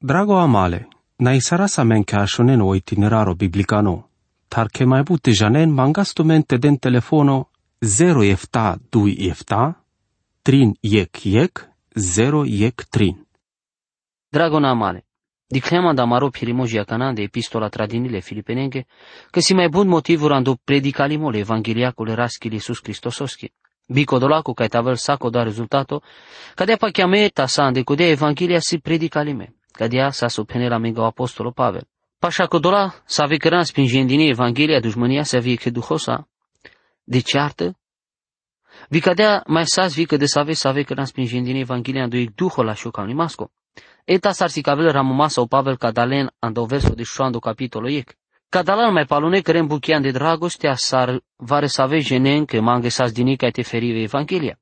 Drago amale, na isara sa men ke ashonen o itineraro biblicano, tar ke mai bute janen mangastu mente den telefono 0 efta 2 efta, trin yek yek, 0 yek trin. Drago na amale, Diclema da maro pirimogia canan de epistola tradinile filipenenche, că si mai bun motivul ando predicalimole evangeliacule raschili Iisus Cristososki. Bico dolaco ca tavel saco da rezultato, cadea pa chiameta sa ande codea evangelia si predicalime, cadea sa supene mega apostolo Pavel. Pașa codola sa vecăran spingendine evanghelia dușmânia să vie că duhosa, de ceartă, vi cadea mai sas vi că de save sa vecăran spingendine evanghelia do duho la șoca masco. Eta sarsikavil ramumasa o Pavel Cadalen ando verso de șoando capitolo iec. Cadalan mai palune că buchian de dragostea sar vare să ave jenen că mange sas dinica te ferive Evanghelia.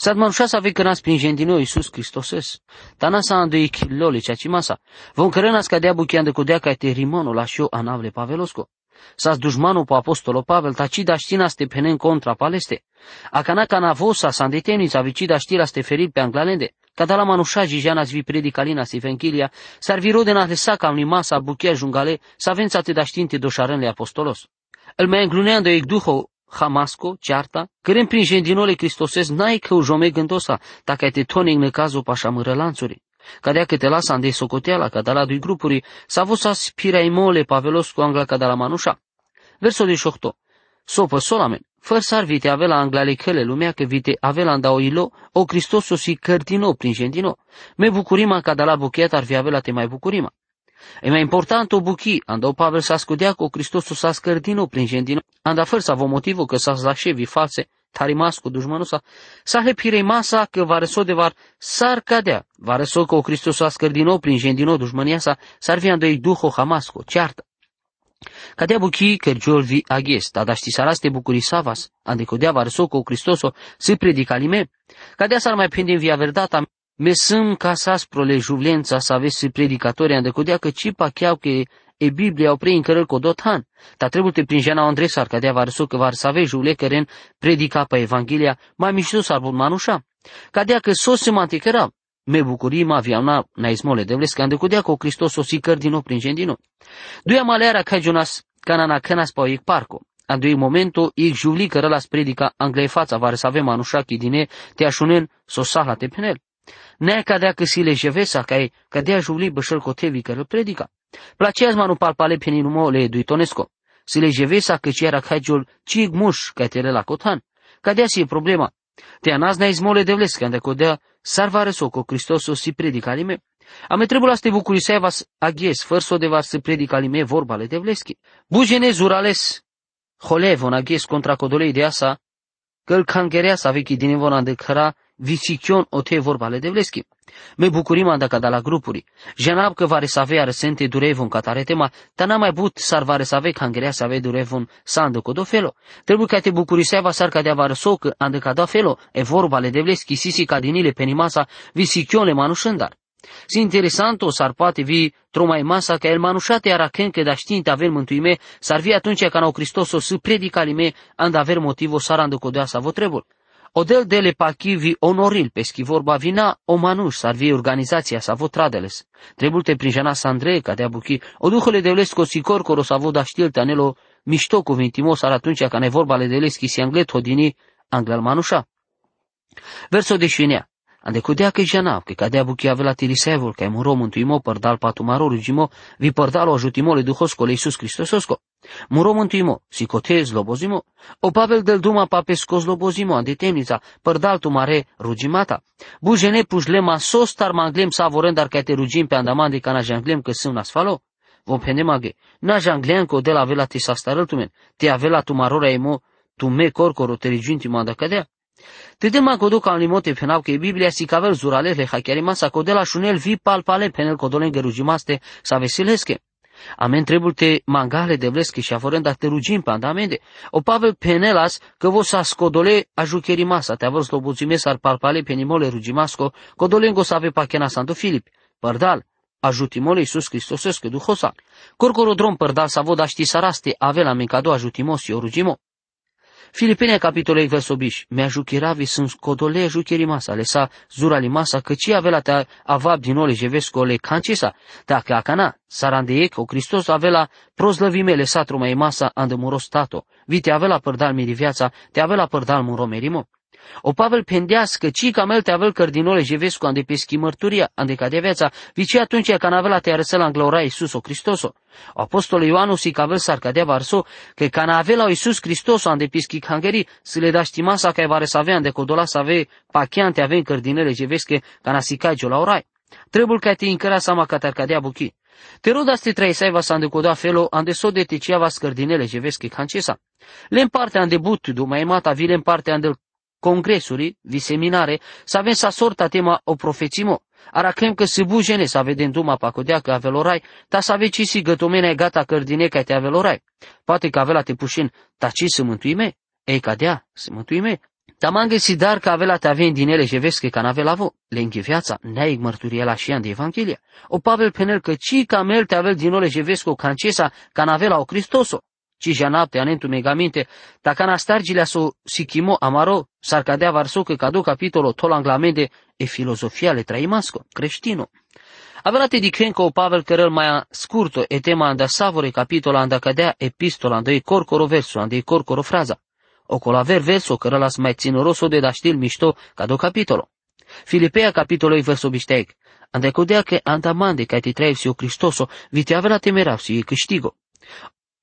Sad manușa să ave cănas prin gendino Iisus Hristoses. Tana sa ando ichilole cea cimasa. Vom cărănas ca dea buchian de codea ca te rimono la șio anavle Pavelosco. Sas dușmanul po apostolo Pavel, tacida știna ste penen contra paleste. Acana canavosa sa îndetenița vicida știra ste ferit pe anglalende. Kada la manusha jijana zvi predicalina si venchilia, serviro de na saca unui masa buchea jungale, să avem ate da știnte doșarânle apostolos. El mai engluneando ec duho Hamasco, cearta, cărem prin jendinole Cristoses n-ai că jome gândosa, dacă te toneng ne cazul pașa mără lanțuri. Cadea că te lasa de socoteala, cada la dui grupuri, s-a văzut să spira imole pavelos cu angla cada la manușa. Verso de șohto. Sopă solamen, fără s-ar vite avea la anglale căle lumea că vite avea la andao ilo, o Cristoso si cărtino prin gentino. Me bucurima ca de la buchet ar fi avea la te mai bucurima. E mai important o buchi, andau Pavel s-a scudea cu Cristosul s-a scărdino prin gentino, anda fără să avă motivul că s-a zașevi false, tarimas cu dușmanul sa, s-a hepirei masa că va răso de var s-ar cadea, va răso că o Hristos s-a scărdino prin gentino dușmania sa, s-ar fi andoi duho hamasco, ceartă. Cadea buchi kergiol vi agies, tada saraste bucuri savas, ande codea varsoko Cristoso se predicalime, cadea sar mai pendem via verdata, me sâm casas prole juvlența să aveți si predicatori ande codea că cipa cheau că e Biblia o pre încărări codotan, ta trebuie te prin jana Andresar, cadea varso că var să aveți juvle căren predica pe Evanghelia, mai mișto s-ar manușa. Cadea că sos se manticăra, me bucurim aviauna na ismole devles că andecudea cu Hristos o sicăr din nou prin gendino. Duia malera ca Jonas canana canas pa ic parco. Andui momento ic juvli că rălas predica anglei fața vare să avem anușachi dine te așunen so sahla te penel. Ne cadea că si le jevesa ca e cadea juvli bășăl cotevi că predica. Placeaz manu palpale peninumo le duitonesco. Si le jevesa că ci era cagiul cig muș ca te la cotan. Cadea si e problema. Te anas na izmole devles că andecudea Sarvare soko Cristoso si predica alime. Ame trebuie ste bucuri se vas agies, fără de vas se predica alime vorbale de vleschi. Bujene zurales, holevon agies contra codolei de asa, căl cangerea sa vechi din evon de khara visichion o te vorbale de vleschi. Me bucurima da cada la grupuri. Janab că vare să avea resente durevon catare tema, ta n-a mai but sar vare să ave cangerea să ave durevon sando codo felo. Trebuie ca te bucuri să va sar cadea vare soc ande cada felo, e vorbale de vleschi sisi cadinile penimasa visichione manușândar. Si interesanto sar poate vi tromai masa ca el manușate era că da știinte aver mântuime, s-ar vi atunci ca n-au Hristos o să predica lime, and aver motivo sar ando codea să vă trebul. Odel dele pachivi onoril peschi vorba vina o manuș sarvi organizația sa votradeles. Trebulte prinjana sa Andrei ca de buchi, o duhole de lesco si corcoro sa voda știl tanelo mișto cuvintimos ar atunci ca ne vorba le de leschi si anglet hodini anglal manușa. Verso de șinea. Ande codea că jana, că cadea buchi avea la tirisevul, că muro mântuimo părdal patumaro rugimo, vi părdalo ajutimo le duhosco le Iisus Hristososco. Muro mântuimo, si cote zlobozimo, o Pavel del duma papesco zlobozimo, ande temnița, părdal tu mare rugimata. Bujene pușlema sos tar manglem sa vorând dar că te rugim pe andaman de cana janglem că sunt asfalo. Vom pende mage, na janglean că de la vela te sa starăl te avela tu marora emo, tu me corcoro te riginti manda cadea. Tedema kodo kalimote penab ke Biblia si kavel zurale le hakiarima sa kodela shunel vi palpale penel kodolen gerujimaste sa vesileske. Amen trebul te mangale de vleske și aforând a te rugim pe andamende. O Pavel penelas că vos sa scodole ajucherimasa, te avos lobuzime sar palpale penimole rugimasco, codolengo sa ave pachena Santo Filip. Pardal, ajutimole Iisus Hristos că duhosa. Corcorodrom părdal sa voda ști saraste avea la mincado ajutimos o rugimo. Filipene capitolul verso bish, mea juchiravi sunt scodole juchiri masa, le sa zurali masa, că ci avea te avab din ole jevesco le cancisa, dacă acana, sarandeiec o Hristos avea prozlăvime le satru mai masa andămuros tato, vite avea părdal miri viața, te avea părdal muro merimo. O Pavel pendească, ci camel te avel cărdinole jevescu ande peschi mărturia, ande de viața, vici atunci ca navela te arăsă la glora Iisus o Hristoso. Apostolul Ioanu si cavel sar cadea varso, că ca navela o Iisus Hristoso ande peschi hangeri, să le da știmasa ca vare să avea ande codola să ave pachian te avem cărdinele jevesche ca na sicai la orai. Trebuie ca te încăra sama ca cadea buchi. Te roda ste trei sai va ande coda felo ande so de te va scărdinele jevesche cancesa. Le în parte ande butu, mai mata vile în parte ande congresuri, vi seminare, să avem sa sorta tema o profețimo. Ara crem că se bujene să vedem duma pacodea că avelorai, ta să avea si gătomene gata cărdine ca te avelorai. Poate că avea te pușin, ta ci să mântuime? Ei ca dea, să mântuime? Ta m-am găsit dar că avea te avea din ele și vezi că n-avea la vo. Le închi viața, neai mărturie la și de Evanghelia. O Pavel penel că ci ca mel te avea din ole și vezi că cancesa ca n-avea la o Cristoso ci janapte anentu megamente, takana stargile so sikimo amaro, sarcadea varso că cadu capitolo tolanglamende e filosofia le traimasco, creștino. Avrate di crenco o Pavel cărăl mai scurto e tema anda savore capitola anda cadea epistola anda e corcoro verso anda e corcoro fraza. O colaver verso cărălas mai ținoroso de da stil mișto cado capitolo. Filipea capitolo verso bisteg. Anda codea che andamande ca ti trevsi o Cristoso, vi te avea temerausi e câștigo.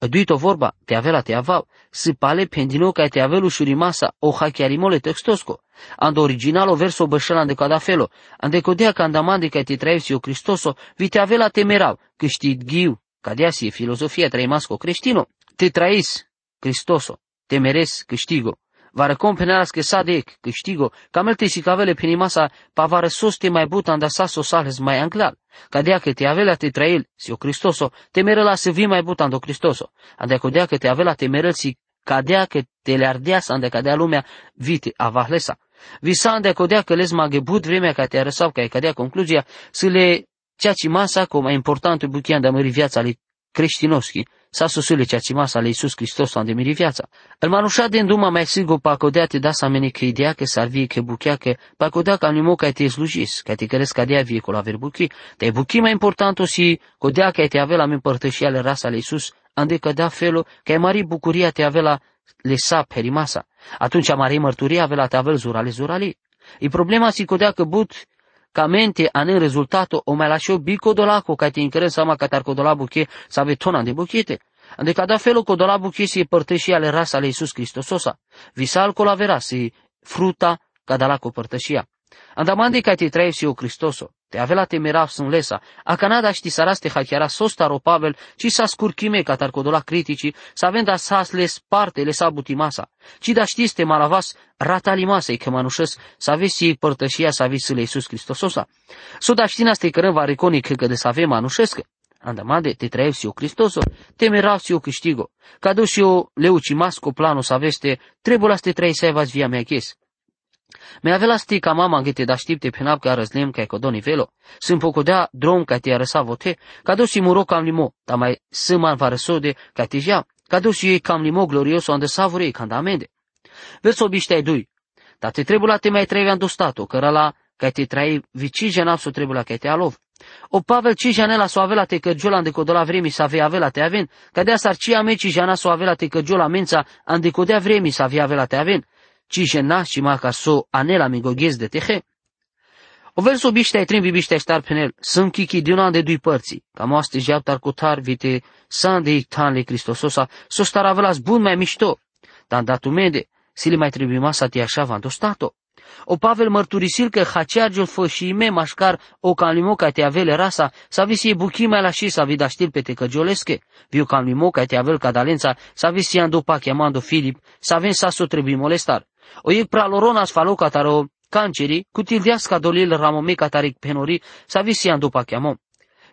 Duito vorba, te avela te avau, si pale pendino ca te avelu masa o hachiarimole textosco. Ando originalo verso bășelan de cada felo, ande codea ca andamande ca te traevsi o Cristoso, vi te avela temerau, câștig ghiu, ca dea si filozofia traimasco creștino, te trais, Cristoso, temeres câștigo. Vare compeneras que sadec, câștigo, camelte si cavele penimasa, pavare soste mai buta andasa sales mai anglal. Cadea că te avea te trail, si o Cristoso, temere la să vii mai buta o Cristoso. Andea codea că te avea temere si cadea că te le ardea să ande cadea lumea vite avahlesa. Visa ande codea că les magebut vremea ca te arăsau ca e cadea concluzia să le ceaci masa cu mai important buchian de mări viața lui creștinoschi, sa susule ceea ce masa le Iisus Hristos a îndemiri viața. El manușa din duma mai sigur pacodea te da sa mene că idea că s-ar vie că buchea că pacodea ca nimo ca te slujis, ca te căresc ca dea vie cu la ver buchi. Te buchi mai important o si codea că te avea la mine părtășia le rasa le Iisus, ande că da felo, că e mari bucuria te avea la le sa perimasa. Atunci a mari mărturia avea la te avea zurale zurali. E problema si codea că but ca mente ane rezultato o mai lascio bico dolaco ca ti incre sama ca tar codola buche sa tona de buchete. Ande cada felo codola buche si părtăși ale rasa ale Iisus Hristososa. Visal colavera si fruta ca dalaco părtășia. Andamande ca ti traesi o Cristoso, te avela temera sunt lesa, a Canada ști saraste hachiara sostaro Pavel, ci sa scurchime ca tarcodola critici, sa venda sas les parte le sa butimasa, ci da știste malavas ratalimasa i manușes, sa vesi părtășia sa visile Iisus Cristososa. So da știna ste cărăva reconic că de sa ave manușescă. Andamande te traesi o Cristoso, temerasi o câștigo, ca și o leucimasco plano sa veste, trebuie la ste trei să vas via mea ches. Me avela stica mama gete da știpte penap ca răzlem ca ecodoni velo. Sunt pocodea drom ca te arăsa vote, ca dosi muro cam limo, ta mai sâman va răsode ca te jea, ca dosi ei cam limo glorioso ande savore canda amende. Verso biște dui, ta te trebuie la te mai trei ando stato, căra la ca te trai vici jena so trebuie la ca te alov. O Pavel ci janela so avela te căgiola ande codola vremi sa avea avela te aven, ca dea sarcia meci jana so avela te căgiola mența ande codea vremi sa avea avela te aven ci žena și ca so anela mi goghez de tehe. O verso biște ai trimbi biște star penel, sunt kiki diuna de dui părții, ca moaste jau tar cotar vite san de ictan le Cristososa, so star avelas bun mai mișto, dar datu mede, li mai trebuie masa ti așa vanto stato. O Pavel mărturisil că haceargel fă și me mașcar o calimo ca te avele rasa, să visi e buchi mai la și să vida știl pe te căgiolesche, viu calimo ca te avel cadalența, să visi ando pa chiamando Filip, să avem sa so trebuie molestar. O e praloronas faloca taro canceri, cutildeasca dolil ramome cataric penori, sa visian după cheamo.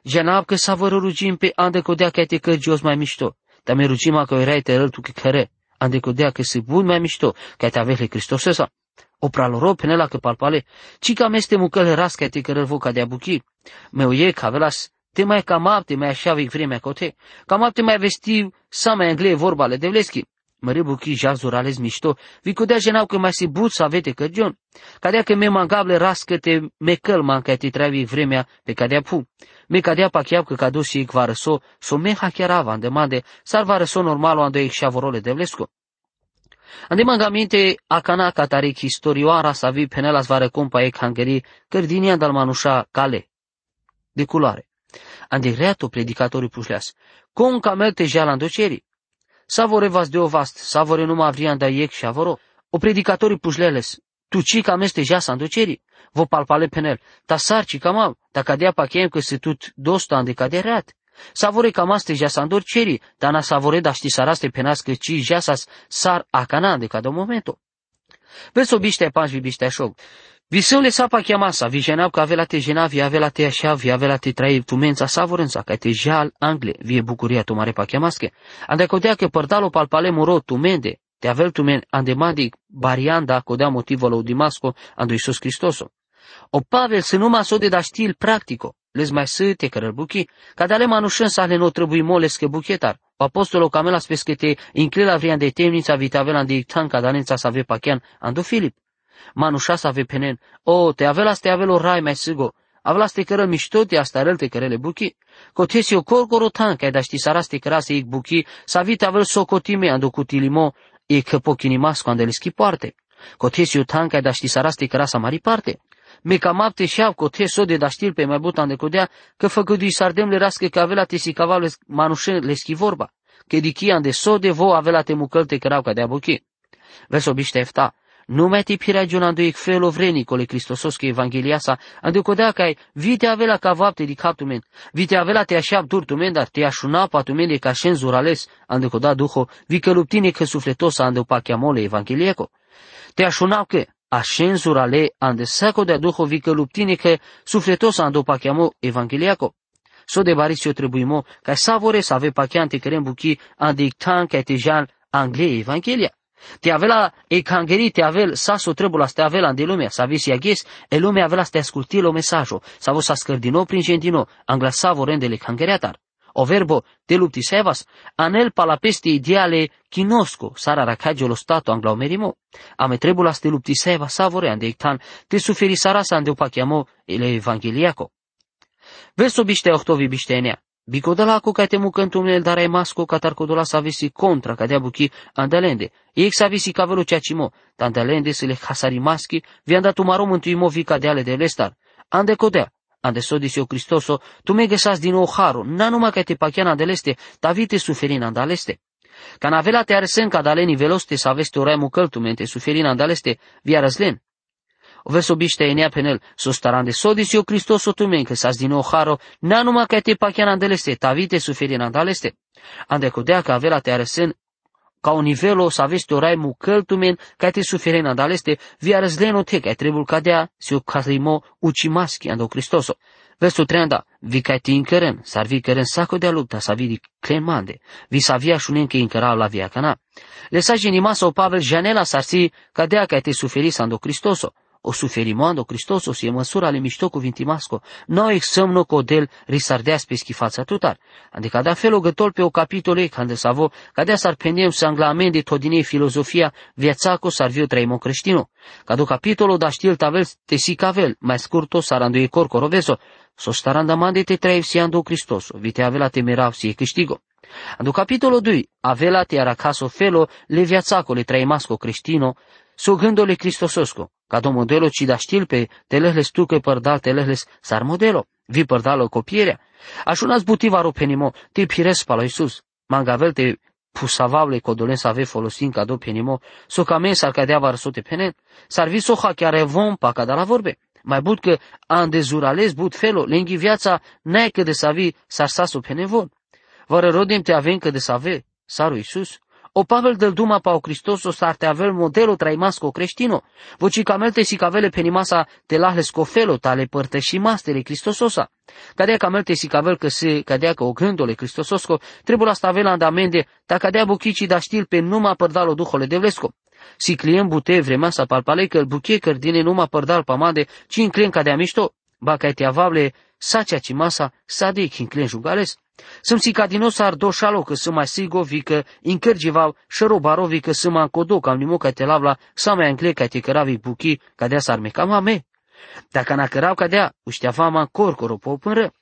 Janab că sa vă rugim pe ande codea că te că jos mai mișto. Dar mi rugim că erai te tu că care. Ande codea că se bun mai mișto, că te avele Hristos ăsa. O praloro penela că palpale, ci ca meste mucăle ras că te cărăr voca de abuchi. Meu e ca velas, te mai cam te mai așa vic vremea cote, cam te mai vesti sa mai angle vorba le devleschi. Mări buchi já zorales mișto, vi codea genau că mai si but să avete cărgion. Cadea că me mangable rască te mecăl manca te travi vremea pe cadea pu. Me cadea pacheab că cadu și va răso, so me hacherava îndemande, sar va răso normal o ando e șavorole de vlesco. Andemangamente acana catare istorioara sa vi penelas va recompa e hangeri cărdinia dal manușa cale. De culoare. Ande reato predicatori pușleas. Con camelte jalan doceri. Savore vas de ovast, savore numai avrian da iec și avoro. O predicatori pușleles, tu ci cam este ja sanduceri, vo palpale penel, ta sarci camam, ta cadea pachem că se tut dosta ande cadea reat. Savore cam aste ja sandor ceri, ta na savore da ști saraste penas că ci ja sas sar acana de cada momento. Vezi obiște panj vibiște șog. Visăule sapa chiamasa, vijenau că avea la te jena, via avea la te așa, via avea la te trai tu mența savorența, că te jal angle, vie bucuria tu mare pa chiamasche. Ande codea că părtalo palpale muro tu mende, te avel tu men andemandi barianda codea motivul o dimasco ando Iisus Hristoso. O Pavel să nu mă de da stil practico, les mai să te cărăl buchi, ca de ale manușân să ale no trebuie moles că buchetar. O apostolo camela spes că te inclila vrian de temnița vitavelan de tanca danența să ave pachian ando Filip manușasa ave penen. O, te avelas te avelo rai mai sigo. Avlas te cără mișto te astarel te cărele buchi. Cotesi o corcoro tan ca da ști saras te cărase ic buchi, sa vite avel socotime ando cutilimo e că pochinimas cu le poarte. Cotesi o tan ca da ști saras te cărasa mari parte. Me camapte șav cote so de da știl pe mai butan de codea, că făgădui sardem le rască că avela te si caval manușe le schi vorba. Că dichian de so de vo avela te mucăl te cărau ca de buchi. Vezi obiște efta, numai ti piragiunando ik felo vrenicole Cristososke Evangeliasa, ande cai, vite avela ca vapte di captumen, vite avela te așa turtumen, dar te așuna patumen e ca șen zurales, ande coda duho, vi că luptine că sufletosa ande pachiamole Evangelieco. Te așuna că, așen zurale, ande saco de duho vi că luptine că sufletosa ande pachiamo Evangeliaco. So de barisio trebuimo, ca savore să ave pachiante cărem buchi, ande ictan ca te jan Anglie Evanghelia. Te avela e cangeri, te avel saso trebula te avela de lumea, sa visi aghes, e lumea avela te asculti lo mesajo, sa vos sa scărdino prin gentino, angla savo rendele cangeriatar. O verbo te lupti sevas, anel palapesti ideale chinosco, sara racagio lo stato angla merimo. Ame trebula te lupti seva savore ande ictan, te suferi sarasa ande upachiamo ele evangeliaco. Verso biște octovi biștenea. Bicodalaco ca te mucantumnel darai masco catar codola sa visi contra ca buchi andalende. Ex sa visi cavelo ceacimo, tandalende se le hasari maschi, vi andato maro mântuimo vi cadeale de lestar. Ande codea, ande sodis eu Cristoso, tu me gesas din o haro, na numai ca te pachian andeleste, ta vite suferin andaleste. Ca navela te arsen ca daleni veloste sa veste orai mucăltumente suferin andaleste, vi arăslen. Verso biște enea penel, sostaran de sodis eu Cristos o tumen, că sas din oharo, na numai că te pachian andeleste, tavite suferin andaleste. Ande codea că avea te arăsen ca un nivelo să aveți o rai mu căltumen, ca te suferin andaleste, via răzleno te, ca trebul cadea, si o casimo ucimaschi ando Cristoso. Versul 30, vi ca ti incărân, s-ar vi cărân saco de lupta, sa vi clemande, vi sa via șunen că incărau la via cana. Lesaj inima sau Pavel janela s-ar si cadea ca te suferi ando Cristoso o suferimando Cristoso si e măsura le mișto cuvintimasco, no examno codel risardeas pe schifața tutar. Adică da fel o gătol pe o capitole când savo, cadea s-ar pendeu să anglamende todine filozofia viațaco s-ar viu traimo creștino. Cado capitolo da știl tavel te si cavel, mai scurto sarando e cor coroveso, so starandamande te traiv si ando Cristoso, vite avela temerav si e câștigo. Ando capitolo 2, avela te aracaso felo le viațaco le traimasco creștino, so gândole Cristososco, Cada modelo ci da știl pe telehles tu că părdal telehles sar modelo. Vi părdalo copierea. Așunas butivaro penimo, te pires palo Iisus. Mangavel te pusavavle codolen să ave folosin ca do penimo, so ca men s-ar cadea varsote penen, s-ar vi soha chiar vom pa ca la vorbe. Mai but că an de zurales but felo, lenghi viața n-ai că de să vi s-ar sasu penevon. Vă rodem te avem că de să ave, saru Iisus. O Pavel del Duma pa o Cristoso sarte avel modelo traimasco creștino, voci camelte si cavele penimasa te lahles cofelo tale părtășimastele Cristososa. Cadea camelte si cavel că se cadea că o gândole Cristososco, trebuie la stavela andamende, ta cadea buchicii da știl pe numa părdalo duhole de vlesco. Si client bute vremea sa palpale că buche cărdine numa părdal pamade, ci în client cadea mișto, ba ca te avable, sa cea ci masa, sa de client jugales. Sunt ca din osar doșalo că sâma sigovică, incărgival, șerobarovică sâma codoc, am nimoca te lavla, sama angle ca te căravi buchi, ca dea sarme cam ame. Dacă na cărau ca dea, uștea fama corcoro popânră.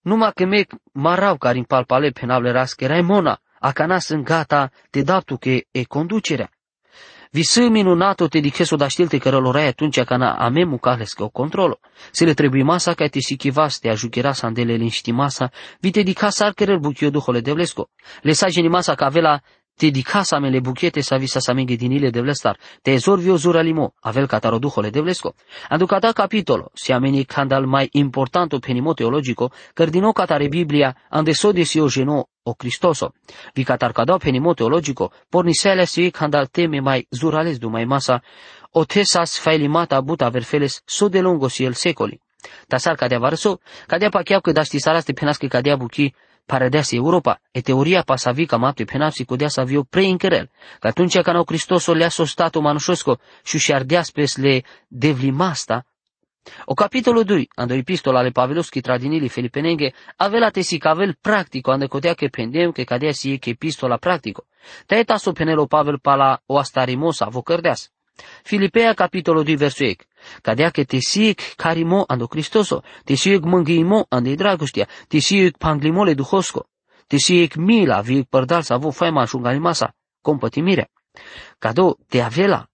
Numai că mec marau care în palpale penable rasche raimona, acana sunt gata, te dau tu că e conducerea. Visă minunato te diceso da știlte că rălorai atunci cana amemu cales că o controlo. Se le trebuie masa ca te sichivaste a juchera sandele linști masa, vi te dica sar că buchio duhole de vlesco. Le sa geni masa ca avela te dicasa mele buchete sa visa sa menge dinile de vlestar, te ezorvi o zura limo, avel cataro duhole de vlesco. Anducata capitolo, si ameni candal mai importanto penimo teologico, cardino catare Biblia, ande sodesi o geno o Cristoso. Vi catar cadau penimo teologico, pornisele si candal teme mai zurales du mai masa, o tesas failimata buta verfeles so de longo si el secoli. Tasar cadea varso, cadea pacheau că daști saraste penască cadea buchi, paradesi Europa, e teoria pasavi cam apte penapsi cu dea să avio preincherel, că atunci când au Hristos o lea sostato manușosco și și ardea spes le devlimasta, o capitolul 2, ando epistola ale Pavelovski tradinili filipenenghe, avea tesi cavel practico, ande cotea che pendem che cadea si e che epistola practico. Taeta so penelo Pavel pala o astarimosa vo cărdeas. Filipea capitolul 2 versul ec. Cadea că te siec carimo ando Cristoso, te siec mângâimo ande dragostea, te siec panglimole duhosco, te siec mila viec părdal să avu faima șungalimasa, compătimirea. Cado te avela,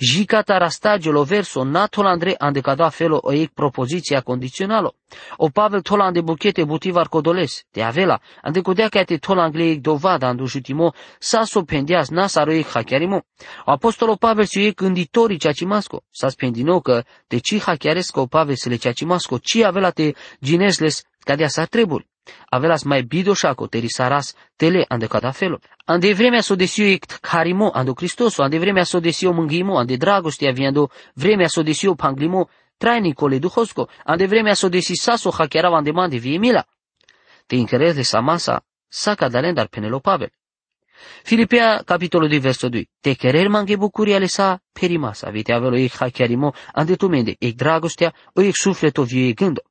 Jicata rastagelo verso na tolandre ande cada felo o ec propoziția condiționalo. O Pavel tolande buchete butivar codoles, te avela, ande codea ca te tolangle ec dovada andu jutimo, sa so pendeas na saro ec hachiarimo. O apostolo Pavel si ec gânditori ceacimasco, sa spendino că te ci hachiaresco Pavel se le ceacimasco, ci avela te ginesles cadea sa treburi avelas mai bidoșaco terisaras tele ande cada felo. Ande vremea so desio ect carimo ando Cristoso, ande vremea so desio mânghimo, ande dragostea viando vremea so desio panglimo trainicole duhosco, ande vremea so desi saso hachiarava ande mande vie mila. Te incăreze sa masa, sa cadalendar penelo Pavel. Filipea, capitolul 2, versul 2. Te querer mange bucuria ale sa perimasa, vite avelo ec hachiarimo, ande tu mende, ec dragostea, o ec sufleto vie gândo.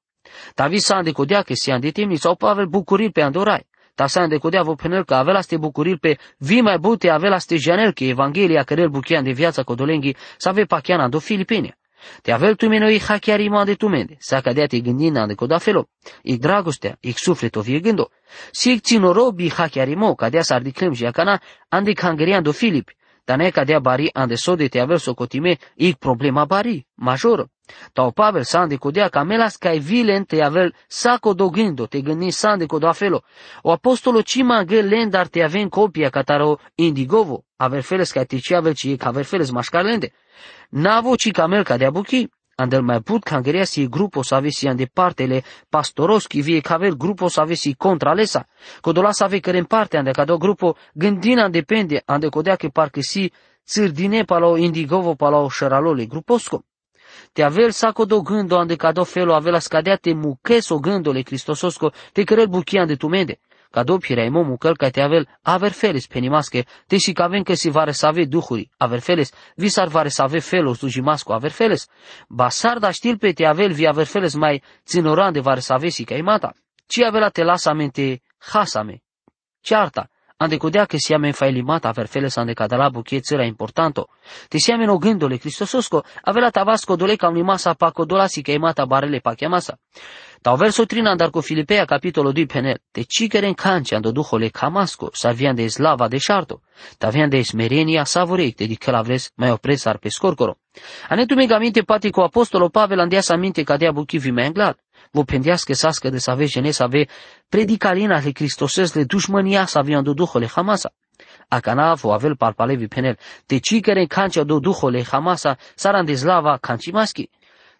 David s-a îndecodea că se timni sau Pavel bucuriri pe andorai. Ta s-a îndecodea vă penel că avea ste bucuriri pe vi mai bute avea ste janel că Evanghelia cărel buchean de viața codolenghi să ave pachiana do Filipine. Te avel tu meno i hachiari de tu mende, sa cadea te gândina de coda felo. I dragostea, i sufleto vie gândo. Si țino robi hachiari mo, cadea s-ar diclem și acana, andi hangerian do Filip. Dar cadea bari ande sode te avel socotime, i problema bari, majoră. Tau Pavel sande codea camelas kai vilen te avel saco do gândo, te gândi sande codo afelo. O apostolo cima gă lendar te aven copia cataro indigovo, aver feles ca te avel ci aver feles mașcarlende. Navo ci camel ca de abuchi, andel mai put cangerea si grupo să avesi ande partele pastoroski vie cavel grupo să avesi contra lesa. Codola să ave care în parte ande cado grupo gândina depende ande codea că parcă si țârdine palo indigovo palo șăralole gruposco. Te avel saco do gândo ande cado felo avela scadea te mucheso gândole cristososco te cărel buchian de tumende. Cado piraimo mucăl ca te avel aver feles penimasche, te și caven că si vare să ave duhuri, aver feles, visar vare să ave felos du jimasco aver feles. Basar da știl pe te avel vi aver feles mai ținoran de vare să ave si caimata. Ci avela te lasa mente hasame. Cearta, ande codea che siamo infailimat aver feles ande cadala buchețăra importanto. Te siamo no gândole Cristososco, avela tabasco dole ca unimasa paco dolasi che imata barele pa chiamasa. Tau verso trina andar cu Filipea capitolo 2 penel, te cicere în canci ando duhole camasco, sa vian de slava de șarto, ta vian de smerenia savorei, te dică la vres mai opres ar pe scorcoro. Ane tu megamente pati cu apostolo Pavel andea sa minte ca dea buchivi mai anglat vă pendească sască de să ave jene să ave predicalina le Cristoses le dușmania să avea do duhole Hamasa. Acana vo avel parpalevi penel, te cicere cancia do duhole Hamasa saran de slava cancimaschi.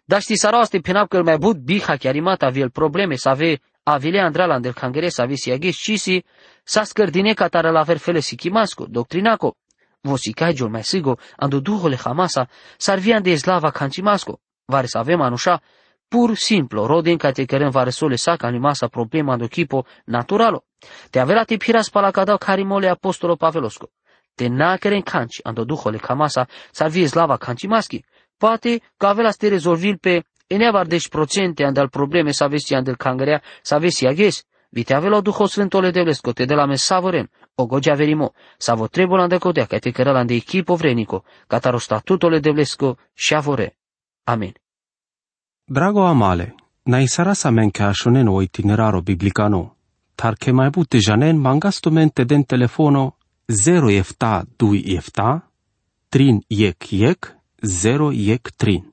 Dar știi sarau aste penap că mai bud biha chiarimat avel probleme să ave avile andrala del cangere să ave siaghe cisi sa scărdine catara la ver fele sikimasco, doctrinaco. Vosicai jol mai sigo, ando duhole Hamasa, sarvian de slava cancimasco. Vare să avem anușa, pur simplu, roden ca te cărăm varesole sa ca masa problema do echipo naturalo. Te avela te piras pala cada carimole apostolo Pavelosco. Te nakeren canci ando duhole camasa sa vie slava canci maschi. Poate că avela te rezolvil pe eneavar deci procente andal probleme sa vesti andel cangrea sa vesti aghes. Vitavelo Duho Sventole Devlesko, te dela me savorem, ogođa verimo, savo trebulan da kodea, kaj te karalan de ekipo vreniko, kataro statutole Devlesko, šavore. Amen. Drago amale, na isarasa men cashonen o itineraro biblicano, tar che mai bute janen mangastomente den telefono 0 efta 2 efta, trin yek yek, 0 yek trin.